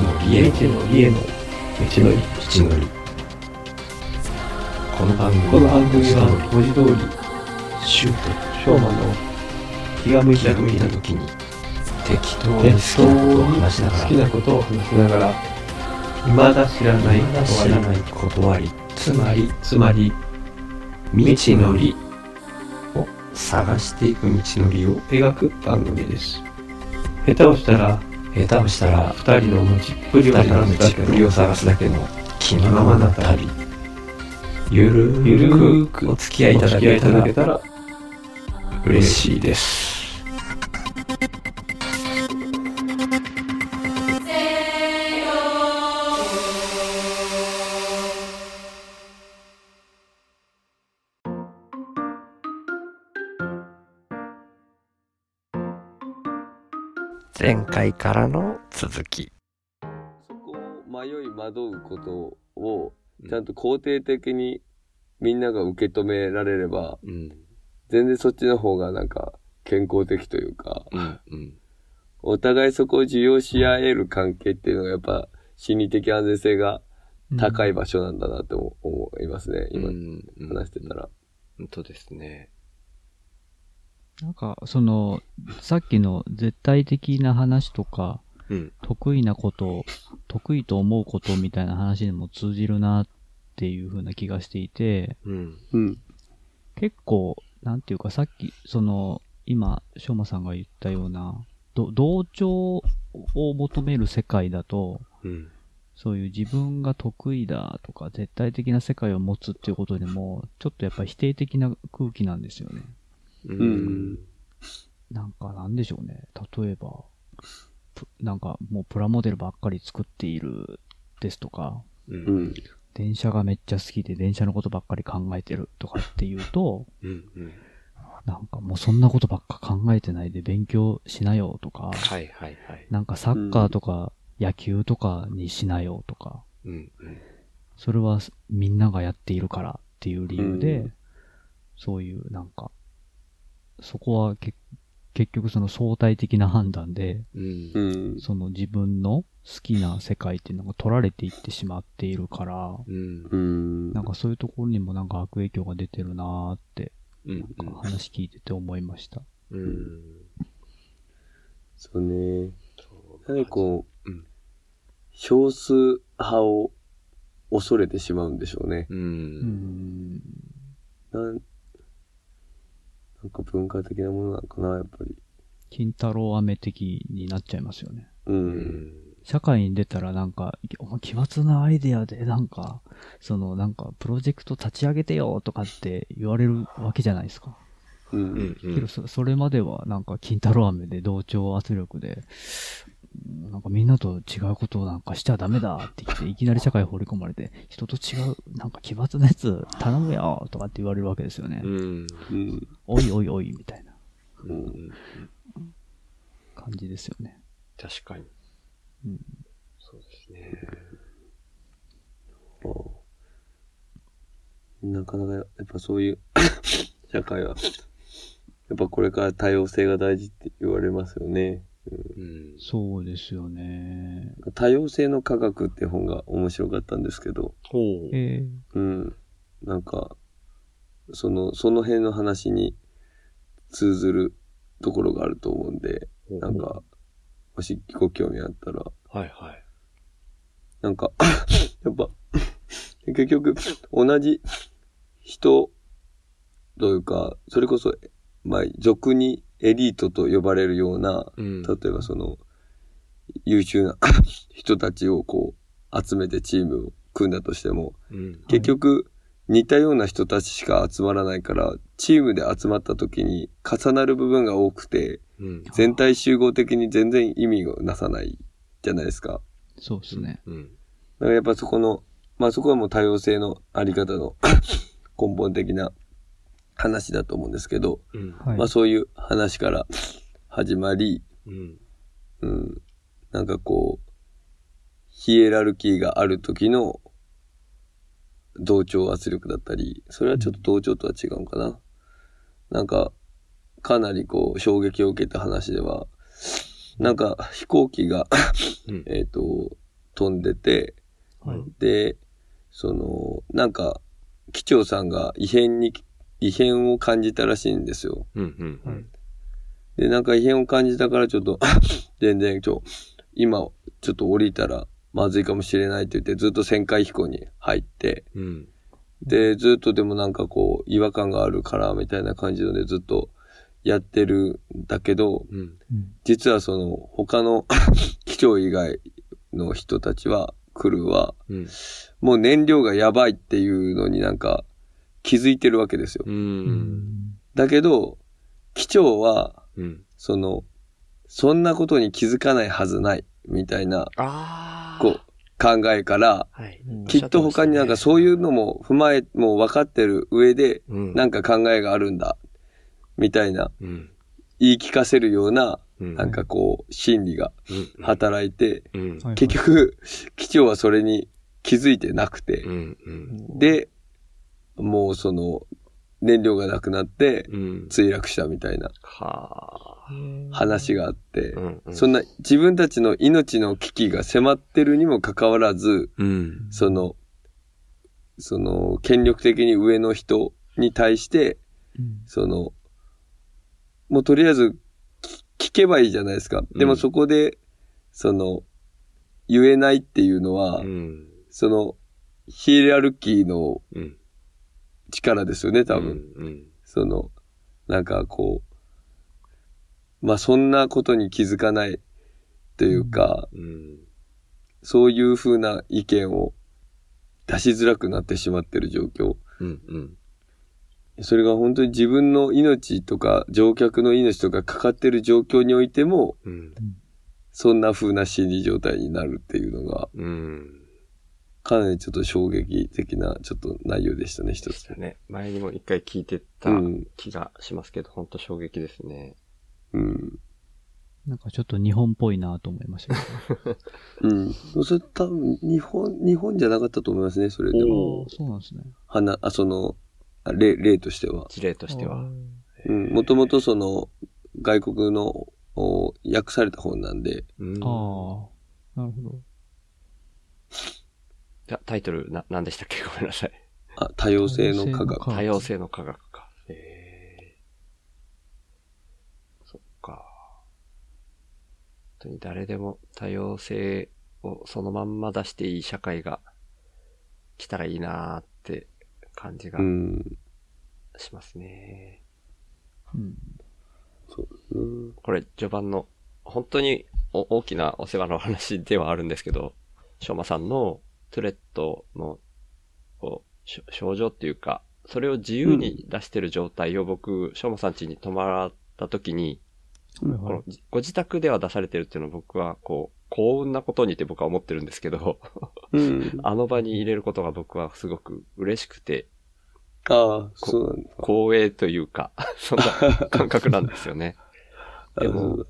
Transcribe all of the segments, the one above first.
のりへ未知のりへの道のり道のり。この番組は文字通りシュート翔馬の気が向いた気が向いた時時に適当に適当好きなことをに話しながら好きなことを話しながら未だ知らないまだ知らない断りつまりつまり未知のりを探していく道のりを描く番組です。下手をしたら下手をしたら2人の持ちっぷりを二人の探すだけ道っぷりを探すだけの気のままな旅。ゆるゆるくお付き合いいただきいただけたら嬉しいです。前回からの続き。そこを迷い惑うことを、ちゃんと肯定的にみんなが受け止められれば、うん。全然そっちの方がなんか健康的というか、うん。うん。お互いそこを受容し合える関係っていうのがやっぱ心理的安全性が高い場所なんだなって思思いますね、今うん。話してたら。本当ですねなんか、その、さっきの絶対的な話とか、うん得意なこと、得意と思うことみたいな話にも通じるなっていう風な気がしていて、うんうん。結構、なんていうかさっき、その、今、しょうまさんが言ったような、ど同調を求める世界だと、うんそういう自分が得意だとか、絶対的な世界を持つっていうことでも、ちょっとやっぱ否定的な空気なんですよね。ううん。なんかなんでしょうね。例えば、ぷなんかもうプラモデルばっかり作っているですとか、ううんん。電車がめっちゃ好きで電車のことばっかり考えてるとかっていうと、うんうん。なんかもうそんなことばっか考えてないで勉強しなよとか、はいはいはい。なんかサッカーとか野球とかにしなよとか、うんうん。それはみんながやっているからっていう理由で、うん。そういうなんか、そこはけ結局その相対的な判断で、うんうん。その自分の好きな世界っていうのが取られていってしまっているから、うんうん。なんかそういうところにもなんか悪影響が出てるなーって、うんなんか話聞いてて思いました。うんそうね。そうやはりこう、うん少数派を恐れてしまうんでしょうね。ううんん。なん、なんか文化的なものなのかな、やっぱり。金太郎飴的になっちゃいますよね。う。うんん社会に出たらなんか、お前奇抜なアイデアでなんか、そのなんかプロジェクト立ち上げてよとかって言われるわけじゃないですか。う。うんんけどそそれまではなんか金太郎飴で同調圧力で、うんなんかみんなと違うことをなんかしちゃダメだって言って、いきなり社会放り込まれて、人と違う、なんか奇抜なやつ頼むよとかって言われるわけですよね。うんうん。おいおいおいみたいなうん感じですよね。確かにうんそうですねなかなかやっぱそういう 社会は、やっぱこれから多様性が大事って言われますよね。うん。そうですよね。多様性の科学って本が面白かったんですけど、ほう。えうん。なんか、その、その辺の話に通ずるところがあると思うんで、なんか、もしご興味あったら、はいはい。なんか、やっぱ、結局、同じ人というか、それこそ、まあ、俗にエリートと呼ばれるような、うん例えばその、優秀な 人たちをこう、集めてチームを組んだとしても、うん結局、似たような人たちしか集まらないから、チームで集まった時に重なる部分が多くて、うん全体集合的に全然意味をなさないじゃないですか。そうですね。うんだからやっぱそこの、まあそこはもう多様性のあり方の 根本的な話だと思うんですけど、うんはい。まあそういう話から始まり、うんうん、なんかこう、ヒエラルキーがある時の同調圧力だったり、それはちょっと同調とは違うのかな。なんか、かなりこう衝撃を受けた話では、なんか飛行機が、うん えっと、飛んでて、はい。で、その、なんか、機長さんが異変に、異変を感じたらしいんですよ。うんうんうはいん。で、なんか異変を感じたからちょっと、全然、ちょ、今、ちょっと降りたらまずいかもしれないって言って、ずっと旋回飛行に入って、うん。で、ずっとでもなんかこう、違和感があるから、みたいな感じのでずっとやってるんだけど、うん。うん実はその、他の 機長以外の人たちは、クルーは、うん。もう燃料がやばいっていうのになんか気づいてるわけですよ。だけど、機長は、うん。その、そんなことに気づかないはずない、みたいな。こう、考えから、はい。きっと他になんかそういうのも踏まえ、もう分かってる上で、うん。なんか考えがあるんだ、みたいな、うん。言い聞かせるような、うん。なんかこう、心理がうん、働いて、結局、機長はそれに気づいてなくてう、ん。うん。で、もうその、燃料がなくなって、うん。墜落したみたいなはあ。話があって、うん。そんな自分たちの命の危機が迫ってるにもかかわらず、うん。その、その、権力的に上の人に対して、うんその、もうとりあえず聞聞けばいいじゃないですか。でもうんそこで、その、言えないっていうのは、うん。その、ヒエラルキーのうん。力ですよね、多分。うん。その、なんかこう、まあそんなことに気づかないというか、うん。そういう風な意見を出しづらくなってしまってる状況。うん。うん。それが本当に自分の命とか乗客の命とかかかってる状況においても、うん。そんな風な心理状態になるっていうのが、うん。かなりちょっと衝撃的なちょっと内容でしたね、一つね。前にも一回聞いてたうん気がしますけど、本当衝撃ですね。うん。なんかちょっと日本っぽいなと思いましたけ うん。それ多分、日本、日本じゃなかったと思いますね、それでど。も。ああ、そうなんですね。花、あ、その、あ例、例としては。事例としては。うん。もともとその、外国の、お訳された本なんで、うんああ、なるほど。タイトルな、何でしたっけ？ごめんなさい。あ、多様性の科学。多様性の科学か。ええそっか。本当に誰でも多様性をそのまんま出していい社会が来たらいいなーって感じがうん。しますね。うん。そうですね。これ序盤の本当にお大きなお世話の話ではあるんですけど、しょうまさんのトゥレットのこう症状っていうか、それを自由に出してる状態を僕、しょうまさん家に泊まった時に、はいはいこの。ご自宅では出されてるっていうのは僕はこう、幸運なことにって僕は思ってるんですけど、うん。あの場に入れることが僕はすごく嬉しくて、ああ、そうなんだ。光栄というか、そんな 感覚なんですよね。でも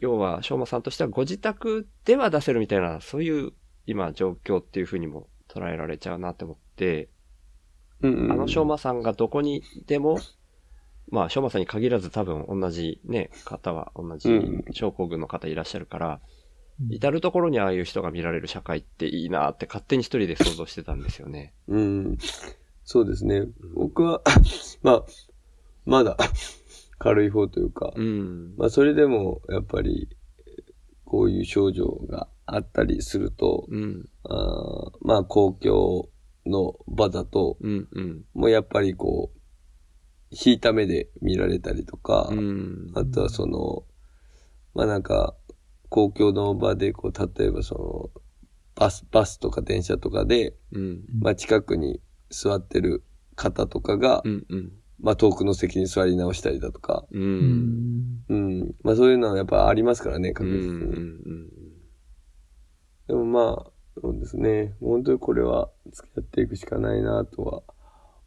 要は、しょうまさんとしてはご自宅では出せるみたいな、そういう今状況っていうふうにも捉えられちゃうなって思って、うんうん、あのしょうまさんがどこにでも、まあ、しょうまさんに限らず多分同じね、方は同じうん症候群の方いらっしゃるから、うん至るところにああいう人が見られる社会っていいなって勝手に一人で想像してたんですよね。うん。そうですね。僕は、まあ、まだ 軽い方というか、うん。まあそれでもやっぱり、こういう症状があったりすると、うん。あーまあ公共の場だと、うん。うん。もうやっぱりこう、引いた目で見られたりとか、うん。あとはその、まあなんか、公共の場でこう、例えばその、バス、バスとか電車とかで、うん。まあ近くに座ってる方とかが、うん。うん。まあ遠くの席に座り直したりだとか、う。うんん。うん。まあそういうのはやっぱありますからね、うん。確実に。うん。でもまあ、そうですね。本当にこれは付き合っていくしかないなとは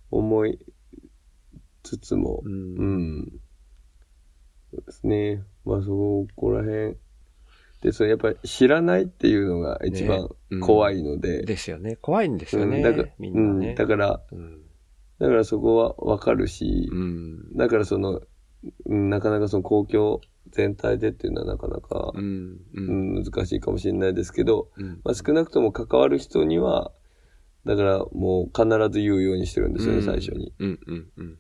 思いつつも、う。うんん。そうですね。まあそこら辺。で、それやっぱり知らないっていうのが一番ねうん怖いので。ですよね。怖いんですよね。うんだから、みんなね。うん、だから、うん。だからそこはわかるし、うん。だからその、うんなかなかその公共全体でっていうのはなかなか、うん。う。うんん、難しいかもしれないですけど、うん。まあ、少なくとも関わる人には、だからもう必ず言うようにしてるんですよね、最初に。うん。うん。うん。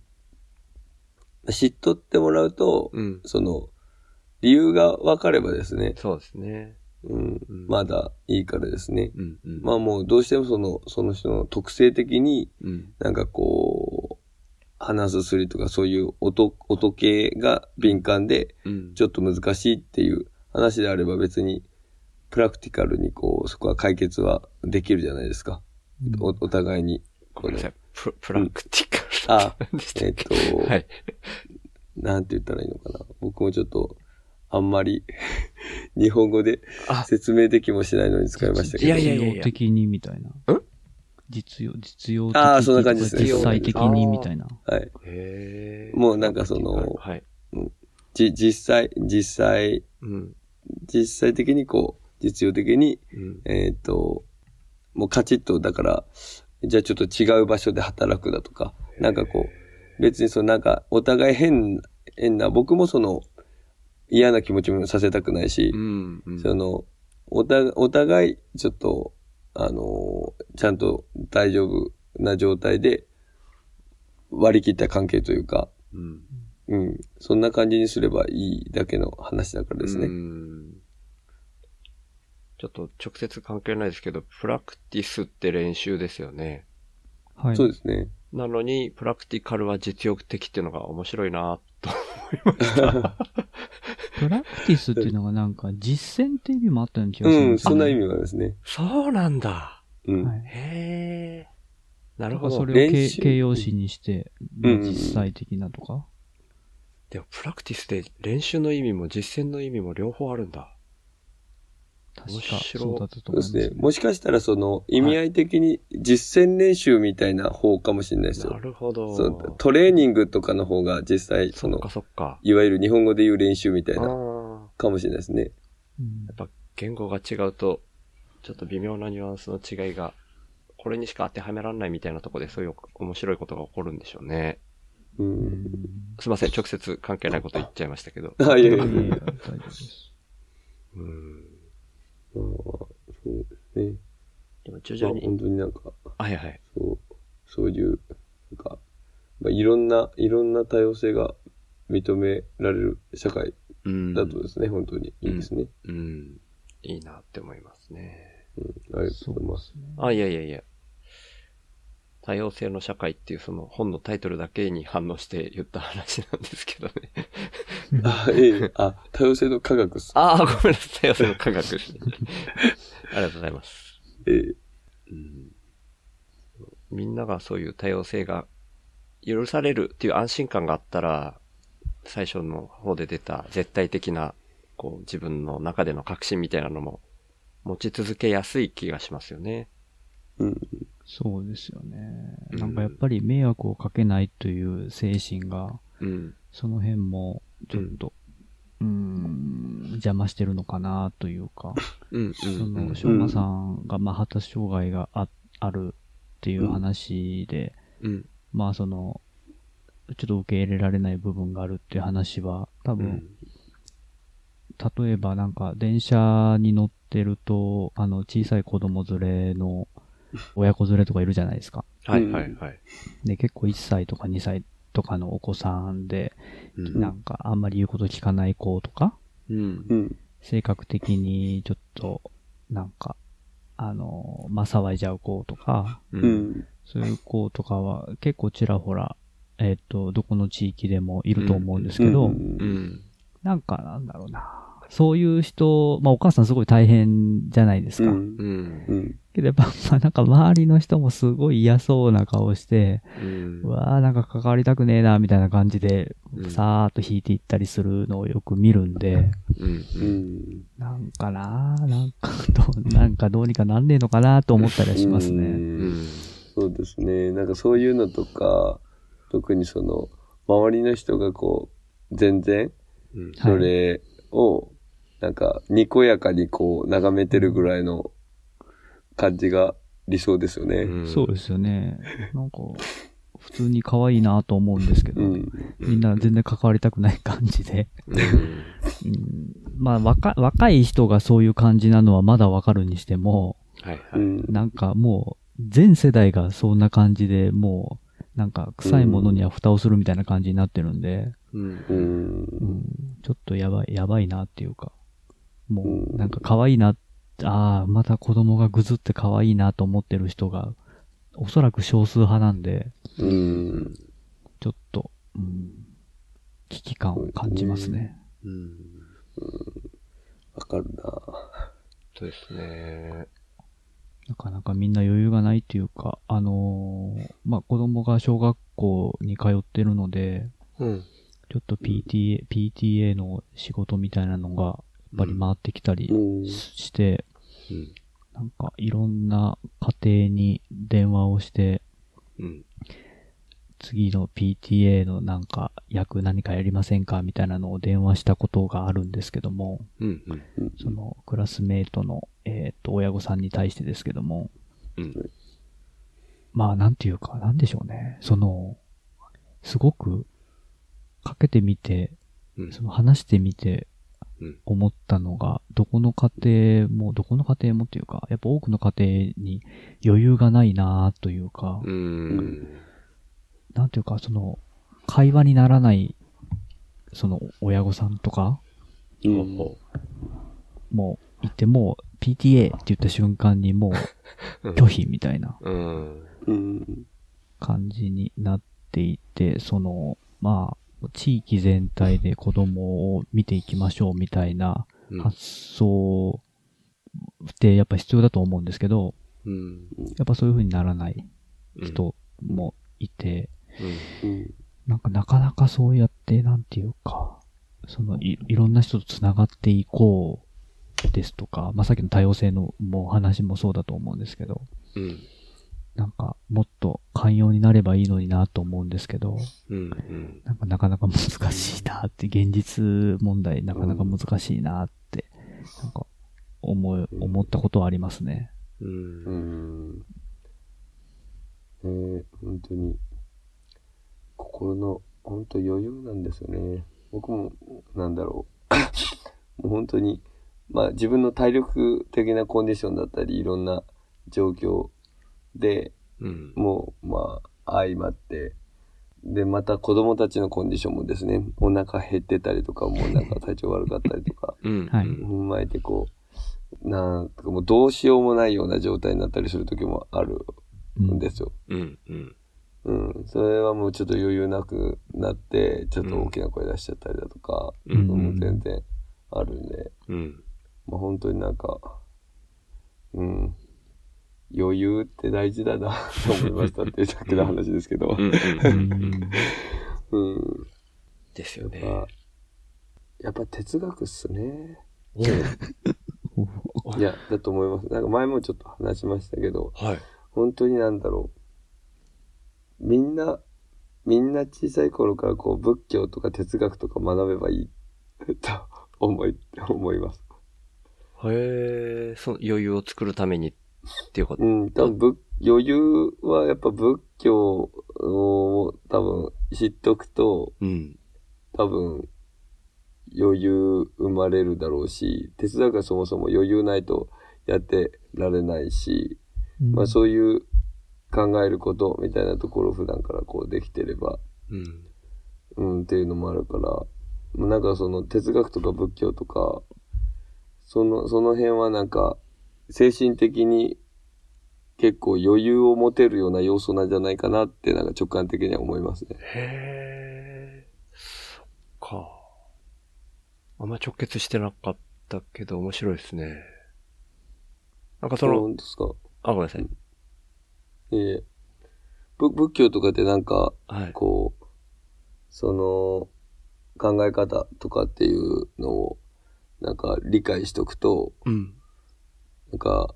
知っとってもらうと、うん。その、理由が分かればですね、そうですね。うんうん、まだいいからですね。うん。うん。まあもうどうしてもその、その人の特性的にうん。なんかこう、話すすりとかそういう音、音系が敏感でうん。ちょっと難しいっていう話であれば別にプラクティカルにこう、そこは解決はできるじゃないですか。おお互いに。ごめんなさい。ププラクティカル。あ、えっと、はい。なんて言ったらいいのかな。僕もちょっと、あんまり 日本語であ説明できもしないのに使いましたけど。いやいやいや的にみたいな。ん？実用、実用的あーそんな感じですね実際的にみたいな。はい。へもうなんかそのはい。じ、実際、実際、うん。実際的にこう、実用的に、うん。えっ、と、もうカチッと、だから、じゃあちょっと違う場所で働くだとか、なんかこう、別にそのなんか、お互い変、変な、僕もその、嫌な気持ちもさせたくないしう、ん。うんその、おた、お互い、ちょっと、あのーちゃんと大丈夫な状態で、割り切った関係というか、うん。うん。そんな感じにすればいいだけの話だからですね。うんちょっと直接関係ないですけど、プラクティスって練習ですよね。はい。そうですね。なのに、プラクティカルは実用的っていうのが面白いなと思いました。プラクティスっていうのがなんか実践って意味もあったような気がするうんん、ですよね。そんな意味がありますね。そうなんだ。うん。はい。へえ。なるほど。それを形練習形容詞にして、うんうんうん実際的なとか？でも、プラクティスって練習の意味も実践の意味も両方あるんだ。確か面白いそうだったと思いますすね。もしかしたらその意味合い的に実践練習みたいな方かもしれないですなよ。るほど。そうトレーニングとかの方が実際そのそっか、そっか。いわゆる日本語で言う練習みたいあなあ。かもしれないですね。うんやっぱ言語が違うと、ちょっと微妙なニュアンスの違いが、これにしか当てはめられないみたいなところでそういう面白いことが起こるんでしょうね。うん。すいません、直接関係ないこと言っちゃいましたけど。あ、いや。いやいや大丈夫です。うん。まあそうですね。でも徐まあ々に、本当になんか、はいはい。そう、そういう、なんか、まあ、いろんな、いろんな多様性が認められる社会うん。だとですね、本当にいいですね。うん。いいなって思いますね。うん、ありがとうございます。あ、いやいやいや。多様性の社会っていうその本のタイトルだけに反応して言った話なんですけどね。あ、ええ、あ、多様性の科学っす。ああ、ごめんなさい。多様性の科学ですね。ありがとうございます。ええ、うんみんながそういう多様性が許されるっていう安心感があったら、最初の方で出た絶対的な、こう自分の中での確信みたいなのも持ち続けやすい気がしますよね。うん、そうですよね。うんなんかやっぱり迷惑をかけないという精神が、うん。その辺もちょっと、うーん、邪魔してるのかなというか。そ うんの、しょうまさんが、まあ、発達障害がああるっていう話で、うん。まあ、その、ちょっと受け入れられない部分があるっていう話は、多分、うん。例えばなんか電車に乗ってると、あの、小さい子供連れの親子連れとかいるじゃないですか。はいはいはい。で、結構1歳とか2歳とかのお子さんで、うんなんかあんまり言うこと聞かない子とか、うん。うん、性格的にちょっと、なんか、あの、まあ、騒いじゃう子とか、う。うんん、そういう子とかは結構ちらほら、えっ、と、どこの地域でもいると思うんですけど、うんうん。なんかなんだろうな。そういう人、まあお母さんすごい大変じゃないですか。うん、うん。うん、けどやっぱ、まあなんか周りの人もすごい嫌そうな顔して、うんうわーなんか関わりたくねえな、みたいな感じでうん、さーっと引いていったりするのをよく見るんで、うん。ううん。ん。なんかななんかどう、なんかどうにかなんねえのかなと思ったりはしますうね。うんん。そうですね。なんかそういうのとか、特にその、周りの人がこう、全然、それを、なんか、にこやかにこう、眺めてるぐらいの感じが理想ですよね。うんそうですよね。なんか、普通に可愛いなと思うんですけど、うん。みんな全然関わりたくない感じで。うん。うん、まあ若、若い人がそういう感じなのはまだわかるにしても、はいはい。うん。なんかもう、全世代がそんな感じで、もう、なんか臭いものには蓋をするみたいな感じになってるんで、うん。うんう。ん、ちょっとやばい、やばいなっていうか、もうなんか可愛いな、ああ、また子供がぐずって可愛いなと思ってる人が、おそらく少数派なんで、うん。ちょっと、うん、危機感を感じますね。うん。わかるなそうですね。なかなかみんな余裕がないっていうか、あのーまあ、子供が小学校に通ってるので、うん。ちょっと PTA、PTA の仕事みたいなのが、ぱり回ってきたりうん。して、うん。なんかいろんな家庭に電話をして、うん。次の PTA のなんか役何かやりませんかみたいなのを電話したことがあるんですけども、うん。うん。そのクラスメイトの、えっ、と、親御さんに対してですけども、うん。まあなんていうか、なんでしょうね。その、すごくかけてみて、うん。その話してみてうん思ったのが、どこの家庭も、どこの家庭もっていうか、やっぱ多くの家庭に余裕がないなというか、うん。なんていうか、その、会話にならない、その、親御さんとか、うん。ほもう、いても、PTA って言った瞬間にもう、う拒否みたいな。感じになっていて、その、まあ、地域全体で子供を見ていきましょうみたいなうん。発想ってやっぱ必要だと思うんですけど、うん。やっぱそういう風にならないうん。人もいて、うん。うん。なんかなかなかそうやって、なんていうか、そのい、いろんな人と繋がっていこうですとか、まあ、さっきの多様性のもう話もそうだと思うんですけど、うん。なんかもっと寛容になればいいのになと思うんですけど、うん。うん。なんかなかなか難しいなって、現実問題なかなか難しいなって、なんか思い、思ったことはありますね。うんう。ん。えー、本当に、心の、本当余裕なんですよね。僕も、なんだろう。もう本当に、まあ自分の体力的なコンディションだったり、いろんな状況でうん。もう、まあ、相まって、で、また子供たちのコンディションもですね、お腹減ってたりとか、もうなんか体調悪かったりとか、うん。はいうん踏まえてこう、なんかもうどうしようもないような状態になったりする時もあるうんんですよ。うん。うん。うん。それはもうちょっと余裕なくなって、ちょっと大きな声出しちゃったりだとか、うんもう全然あるんで、うん。まあ本当になんか、うん。余裕って大事だなと思いましたっていうだけの話ですけど。うん。ですよね。やっぱ、哲学っすね。お いや、だと思います。なんか前もちょっと話しましたけど、はい。本当になんだろう。みんな、みんな小さい頃からこう仏教とか哲学とか学べばいい と思い、思います。へえ、その余裕を作るためにっていうこと。うん、多分仏、余裕はやっぱ仏教を多分知っとくと、うん。多分余裕生まれるだろうし、哲学はそもそも余裕ないとやってられないし、んまあそういう考えることみたいなところを普段からこうできてれば、うん。うんっていうのもあるから、なんかその哲学とか仏教とか、その、その辺はなんか精神的に結構余裕を持てるような要素なんじゃないかなってなんか直感的には思いますね。へえ、そっか。あんま直結してなかったけど面白いですね。なんかその、ですか？あ、ごめんなさい。いえいえ。ぶ仏教とかってなんか、はい。こう、その考え方とかっていうのをなんか理解しとくと、うん。なんか、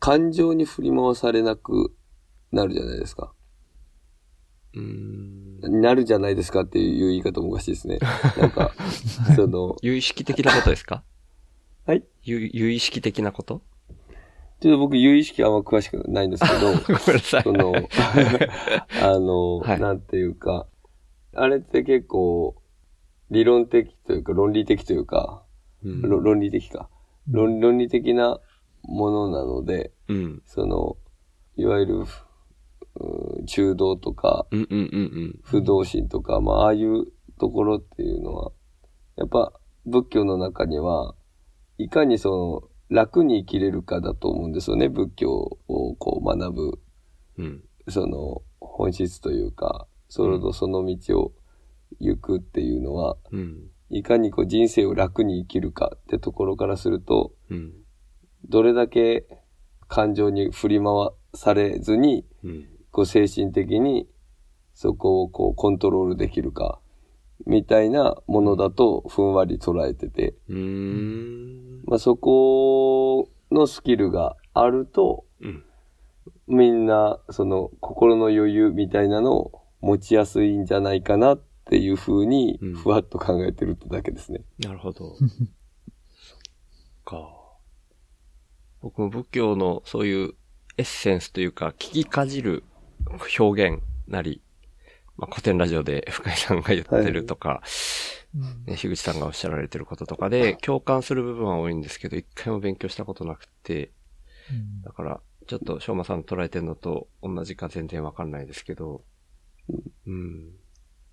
感情に振り回されなくなるじゃないですか。うーん。なるじゃないですかっていう言い方もおかしいですね。なんか、その、有意識的なことですか？はい？有有意識的なこと？ちょっと僕、有意識あんま詳しくないんですけど、ごめんなさい。その、あの、はいなんていうか、あれって結構、理論的というか、論理的というか、うんろ論理的か。論論理的なものなので、うん。その、いわゆる、うん中道とか、うんうんうん不動心とか、まあ、ああいうところっていうのは、やっぱ仏教の中には、いかにその、楽に生きれるかだと思うんですよね。仏教をこう学ぶ、うん。うん。その、本質というか、それとその道を行くっていうのは、うん。いかにこう人生を楽に生きるかってところからすると、うん。どれだけ感情に振り回されずに、うん。こう精神的にそこをこうコントロールできるか、みたいなものだとふんわり捉えてて。まあそこのスキルがあると、うん。みんなその心の余裕みたいなのを持ちやすいんじゃないかなっていうふうにうんふわっと考えてるってだけですね。なるほど。そっか。僕も仏教のそういうエッセンスというか、聞きかじる表現なり、まあ、古典ラジオで 深井さんが言ってるとか、ね、樋口さんがおっしゃられてることとかで共感する部分は多いんですけど、一回も勉強したことなくて、だから、ちょっと、しょうまさん捉えてるのと同じか全然わかんないですけど、うん。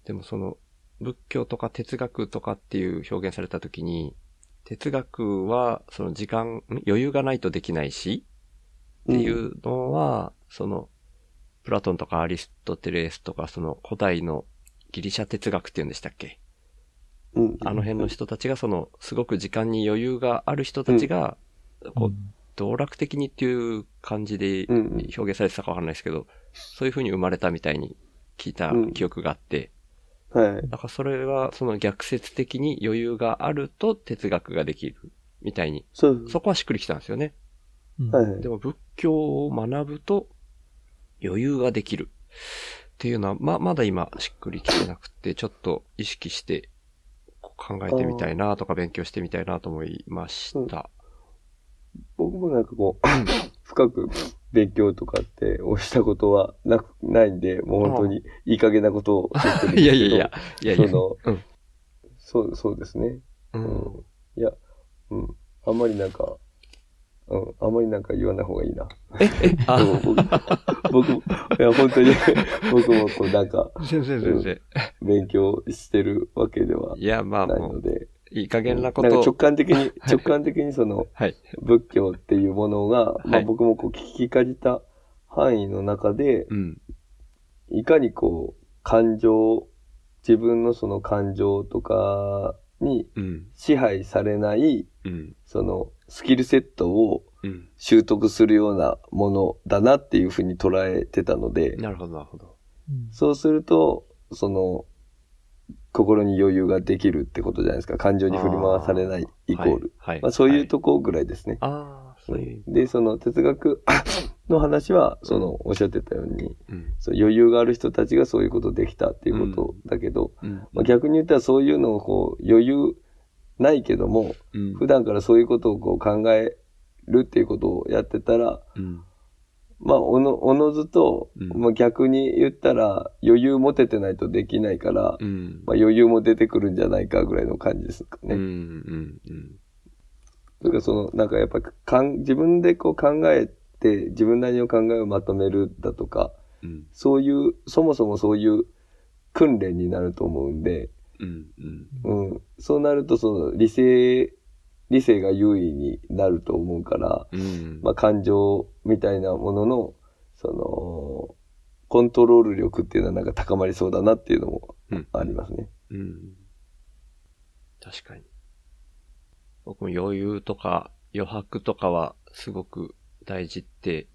でもその、仏教とか哲学とかっていう表現されたときに、哲学は、その時間、ん余裕がないとできないし、っていうのは、その、プラトンとかアリストテレスとか、その古代のギリシャ哲学っていうんでしたっけ？うん。あの辺の人たちが、その、すごく時間に余裕がある人たちが、こう、道楽的にっていう感じでうん。うん表現されてたかわかんないですけど、そういう風に生まれたみたいに聞いたうん。記憶があって、はい。だからそれはその逆説的に余裕があると哲学ができるみたいに、そう。そこはしっくりきたんですよね。はいで。も仏教を学ぶと余裕ができるっていうのは、ま、まだ今しっくりきてなくて、ちょっと意識して考えてみたいなとか勉強してみたいなと思いました。僕もなんかこう、深く勉強とかってをしたことはなく、ないんで、もう本当にいい加減なことを言ってるんですけど。いやいやいや、いやいや、その、うんそう、そうですね。ううんん。いや、うん。あんまりなんか、うん。あんまりなんか言わない方がいいな。あでも僕、僕も、いや、本当に、僕もこうなんか、先生先生。勉強してるわけではいや、まあないもう、ので、いい加減なことを。なんか直感的に、直感的にその、はい。仏教っていうものが、まはいあ僕もこう聞きかじた範囲の中で、うん。いかにこう、感情、自分のその感情とかにうん。支配されない、うん。そのスキルセットをうん。習得するようなものだなっていうふうに捉えてたので、なるほど、なるほど。そうすると、その、心に余裕ができるってことじゃないですか。感情に振り回されないイコール。はい。はいまあそういうはいとこぐらいですね。ああ、そういう。で、その哲学 の話は、そのおっしゃってたように、うん。そう余裕がある人たちがそういうことできたっていうことだけど、うん。まあ、逆に言ったらそういうのをこう余裕ないけども、うん。普段からそういうことをこう考えるっていうことをやってたら、うん。まあ、おの、おのずと、うんまあ逆に言ったら余裕持ててないとできないから、うん。まあ余裕も出てくるんじゃないかぐらいの感じですかね。うん。うん。うん。それからその、なんかやっぱかん、自分でこう考えて、自分なりの考えをまとめるだとか、うん。そういう、そもそもそういう訓練になると思うんで、うん。うん。うん。そうなると、その、理性、理性が優位になると思うから、うん。まあ、感情みたいなものの、その、コントロール力っていうのはなんか高まりそうだなっていうのもうんありますね。うん。確かに。僕も余裕とか余白とかはすごく大事って、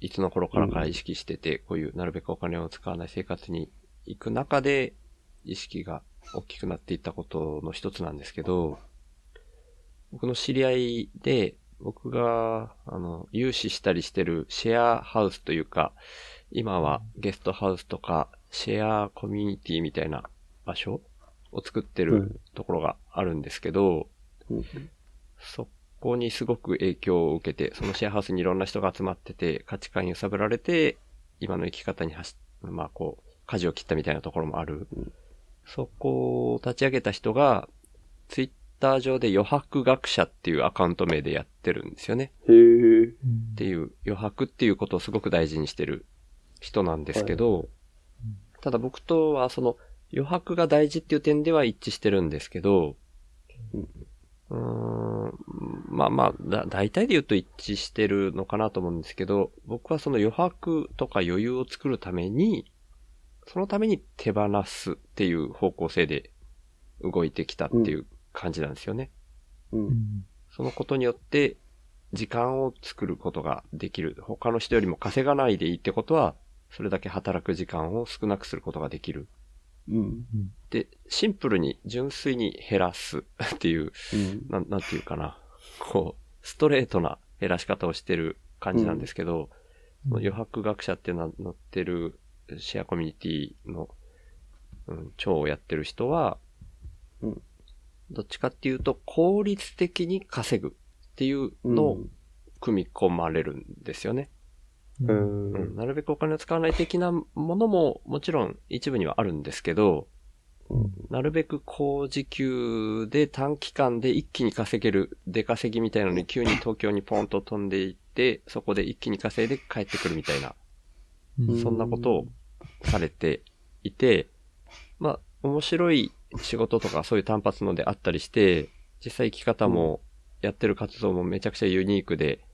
いつの頃からから意識してて、こういうなるべくお金を使わない生活に行く中で、意識が大きくなっていったことの一つなんですけど、僕の知り合いで、僕が、あの、融資したりしてるシェアハウスというか、今はゲストハウスとか、シェアコミュニティみたいな場所を作ってるところがあるんですけど、うん。そこにすごく影響を受けて、そのシェアハウスにいろんな人が集まってて、価値観揺さぶられて、今の生き方に走っ、まあこう、舵を切ったみたいなところもある。そこを立ち上げた人が、ツイッター上で余白学者っていうアカウント名でやってるんですよね。へえ。っていう余白っていうことをすごく大事にしてる人なんですけど、ただ僕とはその余白が大事っていう点では一致してるんですけど、うーん、まあまあ、だ、大体で言うと一致してるのかなと思うんですけど、僕はその余白とか余裕を作るために、そのために手放すっていう方向性で動いてきたっていう感じなんですよね。う。うんんそのことによって、時間を作ることができる。他の人よりも稼がないでいいってことは、それだけ働く時間を少なくすることができる。うん。で、シンプルに純粋に減らす っていう、うん。なん、なんていうかな。こう、ストレートな減らし方をしてる感じなんですけど、うん余白学者っていうのは載ってるシェアコミュニティの、うん、長をやってる人は、うんどっちかっていうと効率的に稼ぐっていうのを組み込まれるんですよね。ううんん。うんなるべくお金を使わない的なものももちろん一部にはあるんですけど、なるべく高時給で短期間で一気に稼げる出稼ぎみたいなのに急に東京にポンと飛んでいって、そこで一気に稼いで帰ってくるみたいな、うんそんなことをされていて、まあ、面白い仕事とかそういう単発のであったりして、実際生き方もやってる活動もめちゃくちゃユニークで、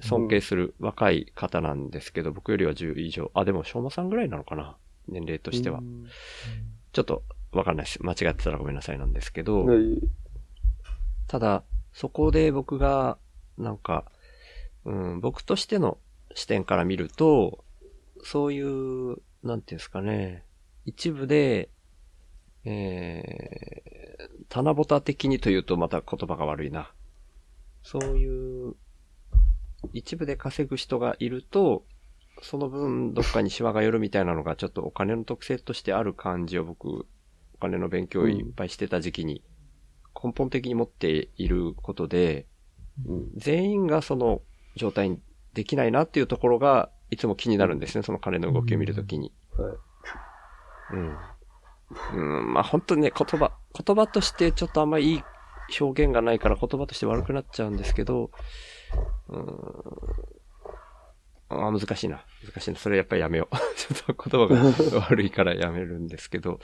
尊敬する若い方なんですけど、僕よりは10以上。あ、でも、しょうまさんぐらいなのかな？年齢としては。ちょっとわかんないです。間違ってたらごめんなさいなんですけど、はい。ただ、そこで僕が、なんか、うん、僕としての視点から見ると、そういう、なんていうんですかね、一部で、えー、棚ぼた的にというとまた言葉が悪いな。そういう、一部で稼ぐ人がいると、その分どっかにシワが寄るみたいなのがちょっとお金の特性としてある感じを僕、お金の勉強をいっぱいしてた時期に根本的に持っていることで、うん。全員がその状態にできないなっていうところがいつも気になるんですね、その金の動きを見るときに。はい。うん。うん、まあ本当にね、言葉、言葉としてちょっとあんまいい表現がないから言葉として悪くなっちゃうんですけど、うん、あ難しいな。難しいな。それやっぱりやめよう。ちょっと言葉が悪いからやめるんですけど、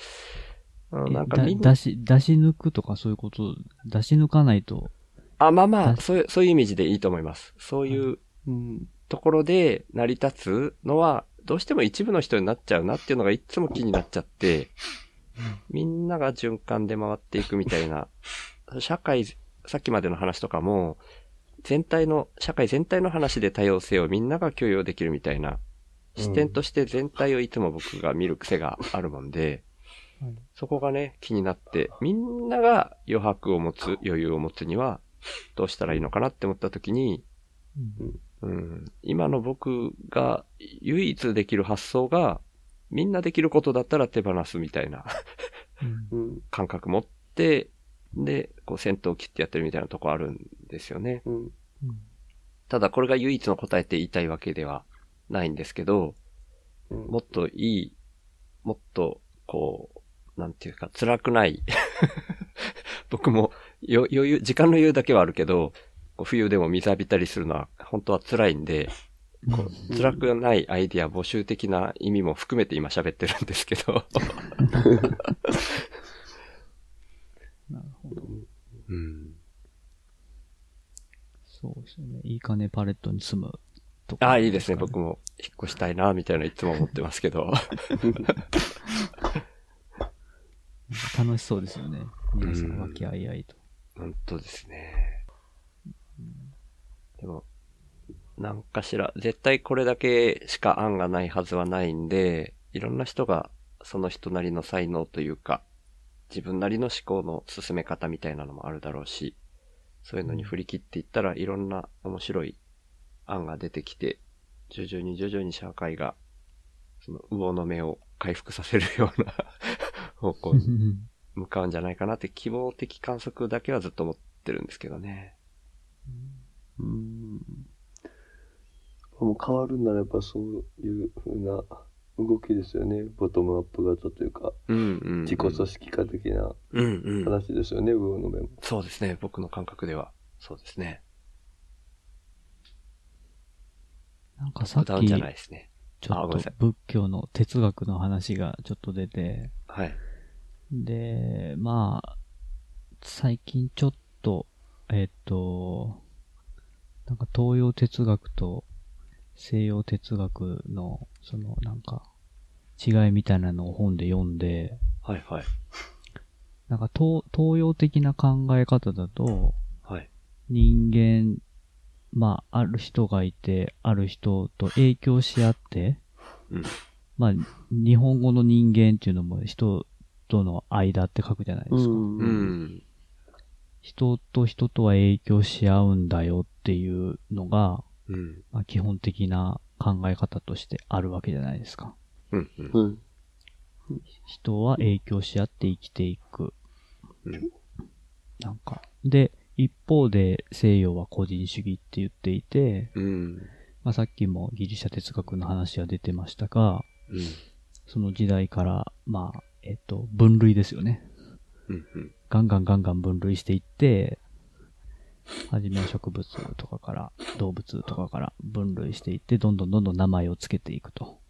なんかみん出し、出し抜くとかそういうこと、出し抜かないと、あ、まあまあ、だそういう、そういうイメージでいいと思います。そういう、うん、ところで成り立つのは、どうしても一部の人になっちゃうなっていうのがいつも気になっちゃって、みんなが循環で回っていくみたいな、社会、さっきまでの話とかも、全体の、社会全体の話で多様性をみんなが許容できるみたいな、視点として全体をいつも僕が見る癖があるもんで、はいそこがね、気になって、みんなが余白を持つ、余裕を持つには、どうしたらいいのかなって思った時に、うん、今の僕が唯一できる発想が、みんなできることだったら手放すみたいなうんうん。感覚持って、で、こう先頭を切ってやってるみたいなとこあるんですよね。うん。うんただこれが唯一の答えって言いたいわけではないんですけど、うんもっといい、もっと、こう、なんていうか、辛くない。僕も、よ余裕、時間の余裕だけはあるけど、こう冬でも水浴びたりするのは本当は辛いんで、こう辛くないアイディア募集的な意味も含めて今喋ってるんですけど。なるほど。うん。そうですよね。いい金パレットに住むとか、ああ、いいですね。僕も引っ越したいな、みたいな、いつも思ってますけど。楽しそうですよね。皆さうんん、和気あいあいと。本当ですね。でも、なんかしら、絶対これだけしか案がないはずはないんで、いろんな人がその人なりの才能というか、自分なりの思考の進め方みたいなのもあるだろうし、そういうのに振り切っていったらいろんな面白い案が出てきて、徐々に徐々に社会が、その魚の目を回復させるような 方向に向かうんじゃないかなって希望的観測だけはずっと思ってるんですけどね。うん。もう変わるならやっぱそういう風な動きですよね。ボトムアップ型というか、うんうん、うん。自己組織化的なうんうん。話ですよね、上の面も。そうですね。僕の感覚では。そうですね。なんかさっ普段じゃないき、ですね。ちょっと仏教の哲学の話がちょっと出て、はい。で、まあ、最近ちょっと、えっ、と、なんか東洋哲学と西洋哲学の、そのなんか、違いみたいなのを本で読んで、はいはい。なんか東東洋的な考え方だと、はい。人間、まあ、ある人がいて、ある人と影響し合って、うん。まあ、日本語の人間っていうのも人との間って書くじゃないですか。うん。人と人とは影響し合うんだよっていうのが、うん。まあ、基本的な考え方としてあるわけじゃないですか。うん。うん。うん。人は影響し合って生きていく。うんなんか。で、一方で西洋は個人主義って言っていて、うん。まあ、さっきもギリシャ哲学の話は出てましたが、うん。その時代から、まあ、えっと、分類ですよね。うん。うん。ガンガンガンガン分類していって、はじめは植物とかから、動物とかから分類していって、どんどんどんどん名前をつけていくと。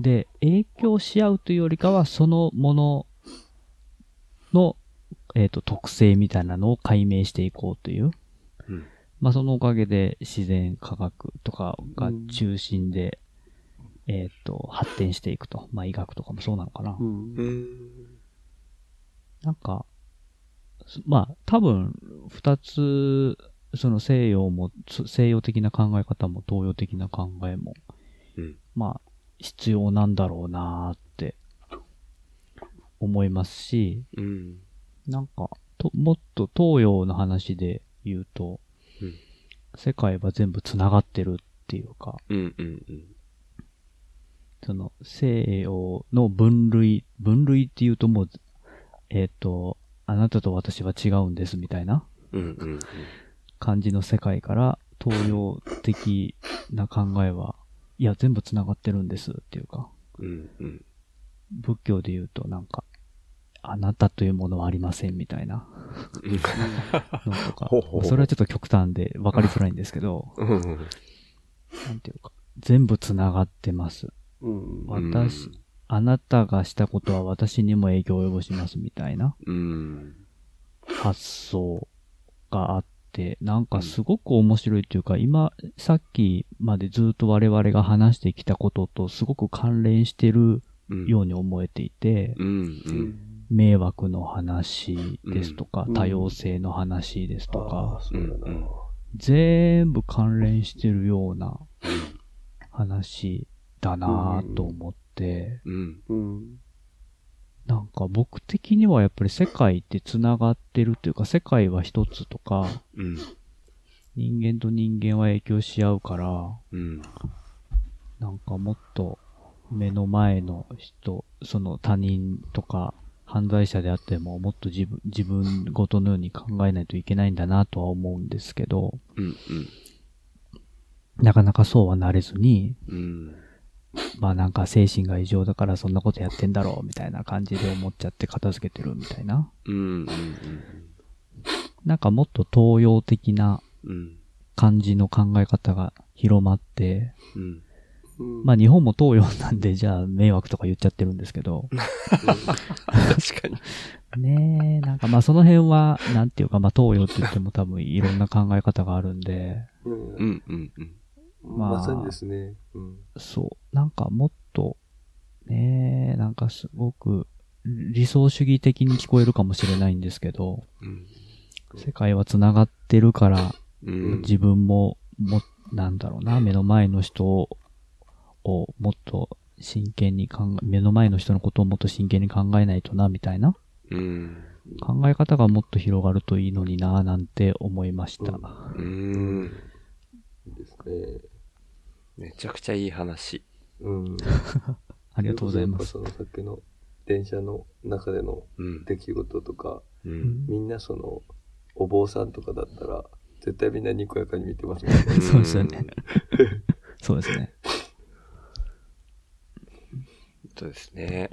で、影響し合うというよりかは、そのものの、えっ、と、特性みたいなのを解明していこうという。うん。まあ、そのおかげで自然科学とかが中心で、えっ、と、発展していくと。まあ、医学とかもそうなのかな。うんうん。なんか、すまあ、多分、二つ、その西洋も、つ西洋的な考え方も東洋的な考えも、うん。まあ、必要なんだろうなーって思いますし、うん。なんか、と、もっと東洋の話で言うと、うん世界は全部繋がってるっていうか、うん。うん。うん。その西洋の分類、分類っていうともう、えっ、と、あなたと私は違うんですみたいなうん。うん。感じの世界から東洋的な考えは、いや、全部繋がってるんですっていうか、うん。うん。仏教で言うとなんか、あなたというものはありませんみたいなのとかほうほうほう、それはちょっと極端で分かりづらいんですけど、うん。なんていうか、全部繋がってます。うん。私、あなたがしたことは私にも影響を及ぼしますみたいなうん。発想があって、なんかすごく面白いというか、今、さっきまでずっと我々が話してきたこととすごく関連してるうん。ように思えていて、うん。う。うんん。迷惑の話ですとか、うん多様性の話ですとああ、か、そう全部関連してるような話だなぁと思って、うん。うん。なんか僕的にはやっぱり世界って繋がってるっていうか、世界は一つとか、うん。人間と人間は影響し合うから、うん。なんかもっと目の前の人、その他人とか犯罪者であってももっと自分、自分ごとのように考えないといけないんだなとは思うんですけど、うん。なかなかそうはなれずに、うん。まあなんか精神が異常だからそんなことやってんだろうみたいな感じで思っちゃって片付けてるみたいな。うん。なんかもっと東洋的なうん。感じの考え方が広まって、うん。うん。まあ日本も東洋なんでじゃあ迷惑とか言っちゃってるんですけど、確かに。ねえ、なんかまあその辺は、なんていうかまあ東洋って言っても多分いろんな考え方があるんで、うんうん。うん。うん。まあまさにですね。うん。そう、なんかもっと、ねえ、なんかすごく理想主義的に聞こえるかもしれないんですけど、うん。世界は繋がってるから、うん。自分も、も、なんだろうな、目の前の人をもっと真剣に考え、目の前の人のことをもっと真剣に考えないとな、みたいなうん。考え方がもっと広がるといいのにな、なんて思いました。うん。ですね。めちゃくちゃいい話。うん。ありがとうございます。そのさっきの電車の中でのうん。出来事とか、うん。みんなその、お坊さんとかだったら、絶対みんなにこやかに見てますもんね。そうですよね。そうですね。そうですね。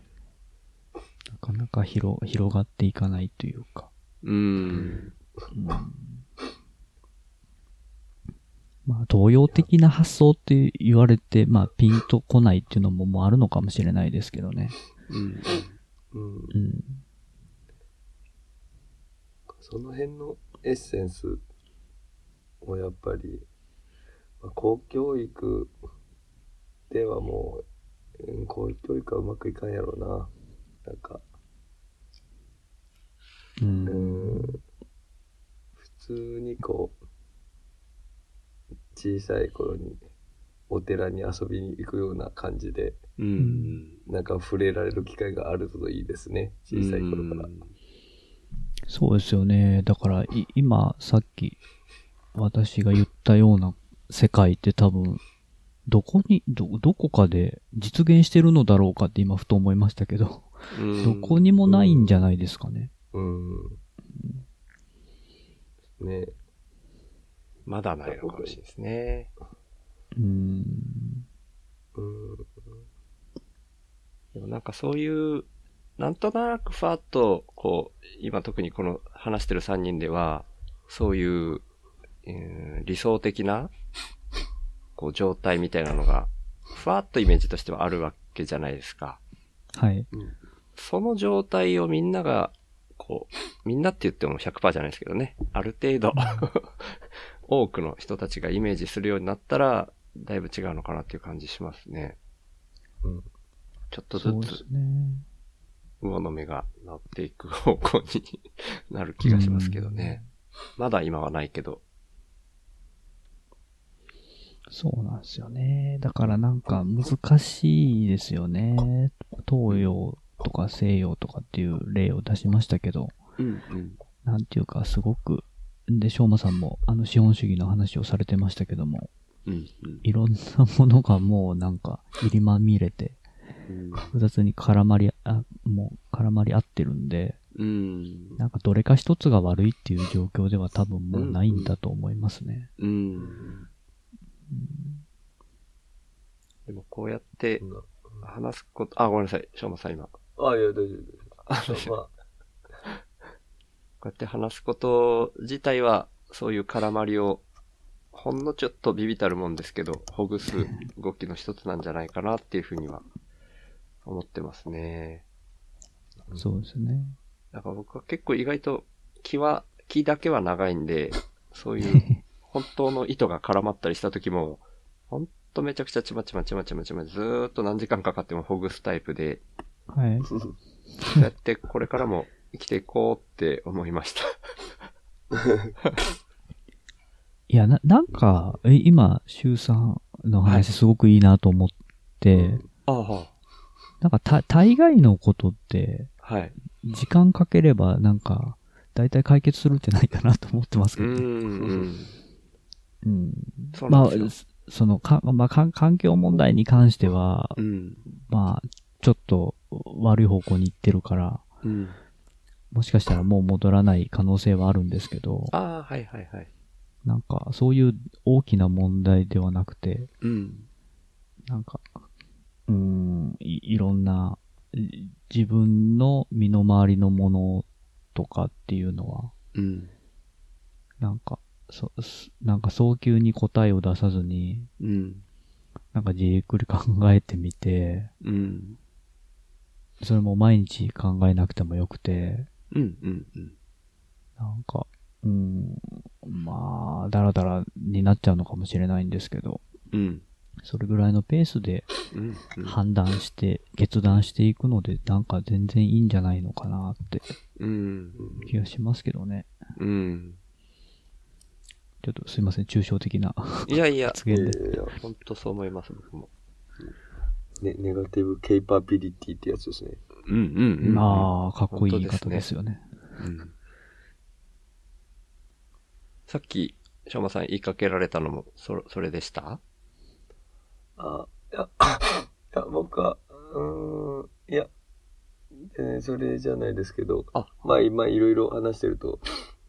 なかなか広、広がっていかないというか。うん。うんまあ、東洋的な発想って言われて、まあ、ピンとこないっていうのももうあるのかもしれないですけどね。うん。うん。うん。その辺のエッセンスをやっぱり、まあ、公教育ではもう、うん、公教育はうまくいかんやろうな。なんか、う。うんん、普通にこう、小さい頃にお寺に遊びに行くような感じで、うん。なんか触れられる機会があるといいですね。小さい頃から。そうですよね。だから、い今、さっき、私が言ったような世界って多分、どこに、ど、どこかで実現してるのだろうかって今ふと思いましたけど、うん。どこにもないんじゃないですかね。うん。ねまだないのかもしれないですね。うん。うん。でもなんかそういう、なんとなくファーッと、こう、今特にこの話してる3人では、そういう、えー理想的な、こう、状態みたいなのが、ふわっとイメージとしてはあるわけじゃないですか。はい。その状態をみんなが、こう、みんなって言っても100%じゃないですけどね。ある程度、多くの人たちがイメージするようになったら、だいぶ違うのかなっていう感じしますね。うん。ちょっとずつ。魚の目がなっていく方向に なる気がしますけどね。まだ今はないけど。そうなんですよね。だからなんか難しいですよね。東洋とか西洋とかっていう例を出しましたけど、うんうん。なんていうかすごく、で、しょうまさんもあの資本主義の話をされてましたけども、うんうんいろんなものがもうなんか入りまみれて、うん。複雑に絡まり、あ、もう絡まり合ってるんで、うん。なんかどれか一つが悪いっていう状況では多分もうないんだと思いますね。うん。でもこうやってうん話すこと、あ、ごめんなさい。しょうまさん今。こあ、いや、大丈夫です。まあ、うやって話すこと自体は、そういう絡まりを、ほんのちょっとビビたるもんですけど、ほぐす動きの一つなんじゃないかなっていうふうには思ってますね。そうですね。だから僕は結構意外と気は、気だけは長いんで、そういう 本当の糸が絡まったりした時も、ほんとめちゃくちゃちまちまちまちまちまずーっと何時間かかってもほぐすタイプで、はい。そうやってこれからも生きていこうって思いました。いや、な、なんか、え今、周さんの話すごくいいなと思って、ああ、はなんかた、大概のことって、はい。時間かければ、なんか、大体解決するんじゃないかなと思ってますけどね。ん。うん。そうなまあんですよ。、その、か、まあ、かん環境問題に関しては、うん。まあ、ちょっと悪い方向に行ってるから、うん。もしかしたらもう戻らない可能性はあるんですけど、ああ、はいはいはい。なんか、そういう大きな問題ではなくて、うん。なんか、うーん、いいろんな、い自分の身の回りのものとかっていうのは、うん。なんか、そ、すなんか早急に答えを出さずに、うん。なんかじっくり考えてみて、うん。それも毎日考えなくてもよくて、うん。うん。うん。なんか、うーん、まあ、だらだらになっちゃうのかもしれないんですけど、うん。それぐらいのペースで。判断して、決断していくので、なんか全然いいんじゃないのかなってうん。気がしますけどね。うん。ちょっとすいません、抽象的ないやいや、発言で。いやいや本当そう思います、僕も。ね、ネガティブケイパビリティってやつですね。うんうんうん。ああ、かっこいい言い方ですよね。うんさっき、しょうまさん言いかけられたのも、そ、それでした？あ、いや、いや、僕は、うーん、いや、えーそれじゃないですけど、あまあ今いろいろ話してると、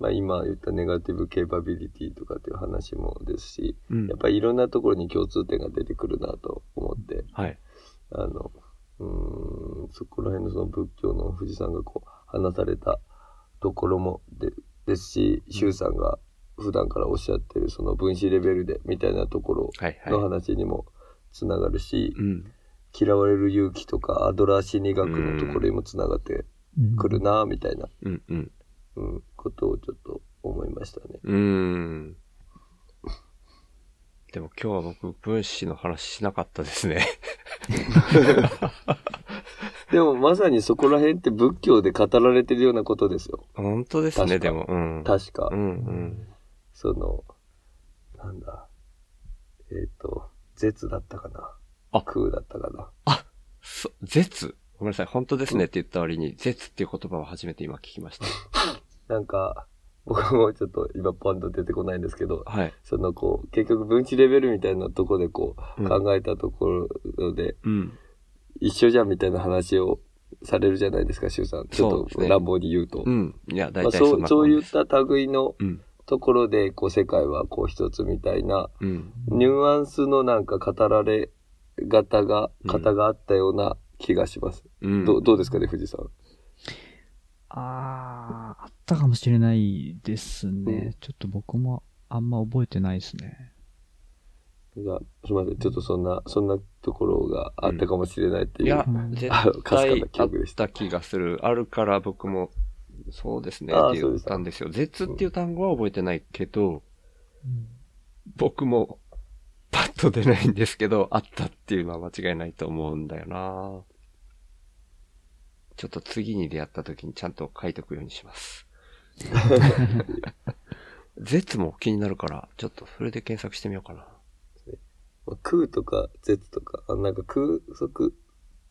まあ今言ったネガティブケーパビリティとかっていう話もですし、うんやっぱりいろんなところに共通点が出てくるなと思って、はい。あの、うーん、そこら辺のその仏教の富士山がこう話されたところもでですし、周さんが普段からおっしゃってるその分子レベルでみたいなところはいはい。の話にもつながるし、うん。嫌われる勇気とかアドラー心理学のところにもつながってうんくるなみたいな、うんうん。うん、ことをちょっと思いましたね。うーん。でも今日は僕、分子の話しなかったですね。でもまさにそこら辺って仏教で語られてるようなことですよ。本当ですね、でも。うん。確か。うんうん。その、なんだ。えっ、と、絶だったかな。あ空だったかな。そ、絶？ごめんなさい。本当ですねって言った割に、絶っていう言葉を初めて今聞きました。なんか、僕もちょっと今パンと出てこないんですけど、はい。そのこう、結局分子レベルみたいなところでこう、うん考えたところで、うん。一緒じゃんみたいな話をされるじゃないですか、周さん。ちょっと乱暴に言うと。うん。いや、大まあ、体そうんそうい。った類のうん。ところで、こう、世界はこう一つみたいな、うん。ニュアンスのなんか語られ方が、うん方があったような気がします。うん。どどうですかね、富士さん。あー、あったかもしれないですね。うんちょっと僕もあんま覚えてないですね。じゃあ、すみません。ちょっとそんな、そんなところがあったかもしれないっていう。いやうん、絶対あったた気がする。あるから僕も、そうですねって言ったんですよ。絶っていう単語は覚えてないけど、うん僕もパッと出ないんですけど、あったっていうのは間違いないと思うんだよなちょっと次に出会った時にちゃんと書いとくようにします。絶も気になるから、ちょっとそれで検索してみようかな。まあ空とか絶とか、あなんか空速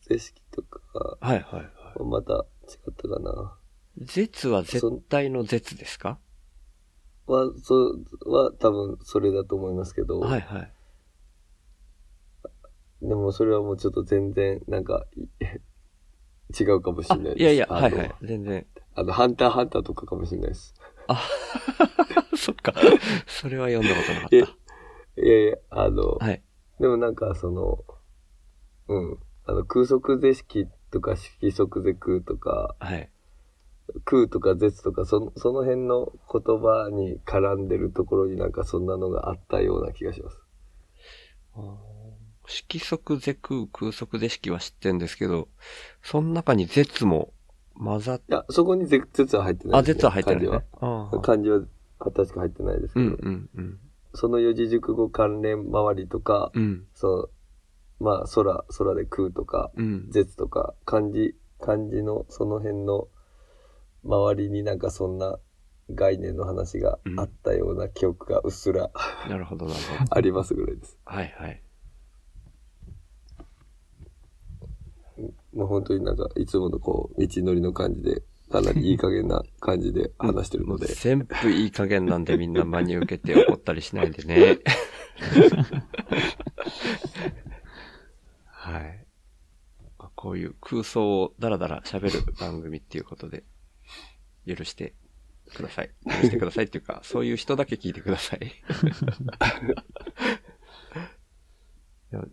図式とかはいはいはい。はまた違ったかな。絶は絶対の絶ですか？は、そう、は多分それだと思いますけど、はいはい。でもそれはもうちょっと全然、なんか、い違うかもしあれない、です。いやいや、はいはい。全然。あの、ハンターハンターとかかもしれないです。そっか。それは読んだことなかえっいやいや、あの、た。はい。でもなんかその、うん、あの、空速図式とか色速図空とか、はい。空とか絶とか、その、その辺の言葉に絡んでるところになんかそんなのがあったような気がします。色速是空、空速是式は知ってんですけど、その中に絶も混ざっいや、そこに絶絶は入ってないあ、です、絶は入ってるね漢。あ字は。漢字は確か入ってないですけど、うんうんうん。その四字熟語関連周りとか、うん。その、まあ、空、空で空とか、うん。絶とか、漢字、漢字のその辺の周りになんかそんな概念の話があったような記憶がうっすらなるほどなるほど。ありますぐらいです。はいはい。もう本当になんかいつものこう、道のりの感じで、かなりいい加減な感じで 話してるので、全部いい加減なんでみんな真に受けて怒ったりしないでね。はい。まあこういう空想をダラダラ喋る番組っていうことで、許してください。許してくださいっていうか、そういう人だけ聞いてください。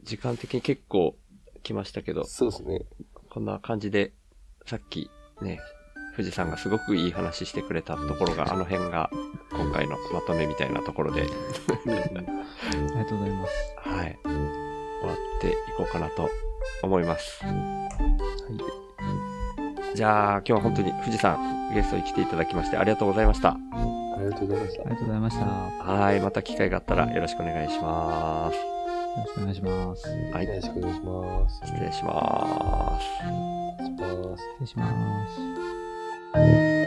時間的に結構来ましたけど、そうですね。こんな感じで、さっきね、富士山がすごくいい話してくれたところが、あの辺が今回のまとめみたいなところで、ありがとうございます。はい、終わっていこうかなと思います。じゃあ、今日は本当に富士山ゲストに来ていただきましてありがとうございました。ありがとうございましたあり。がとうございました。よはい、また機会があったらよろしくお願いします。よろしくお願いします。はい。よろしくお願いします。失礼します。失礼します。失礼します。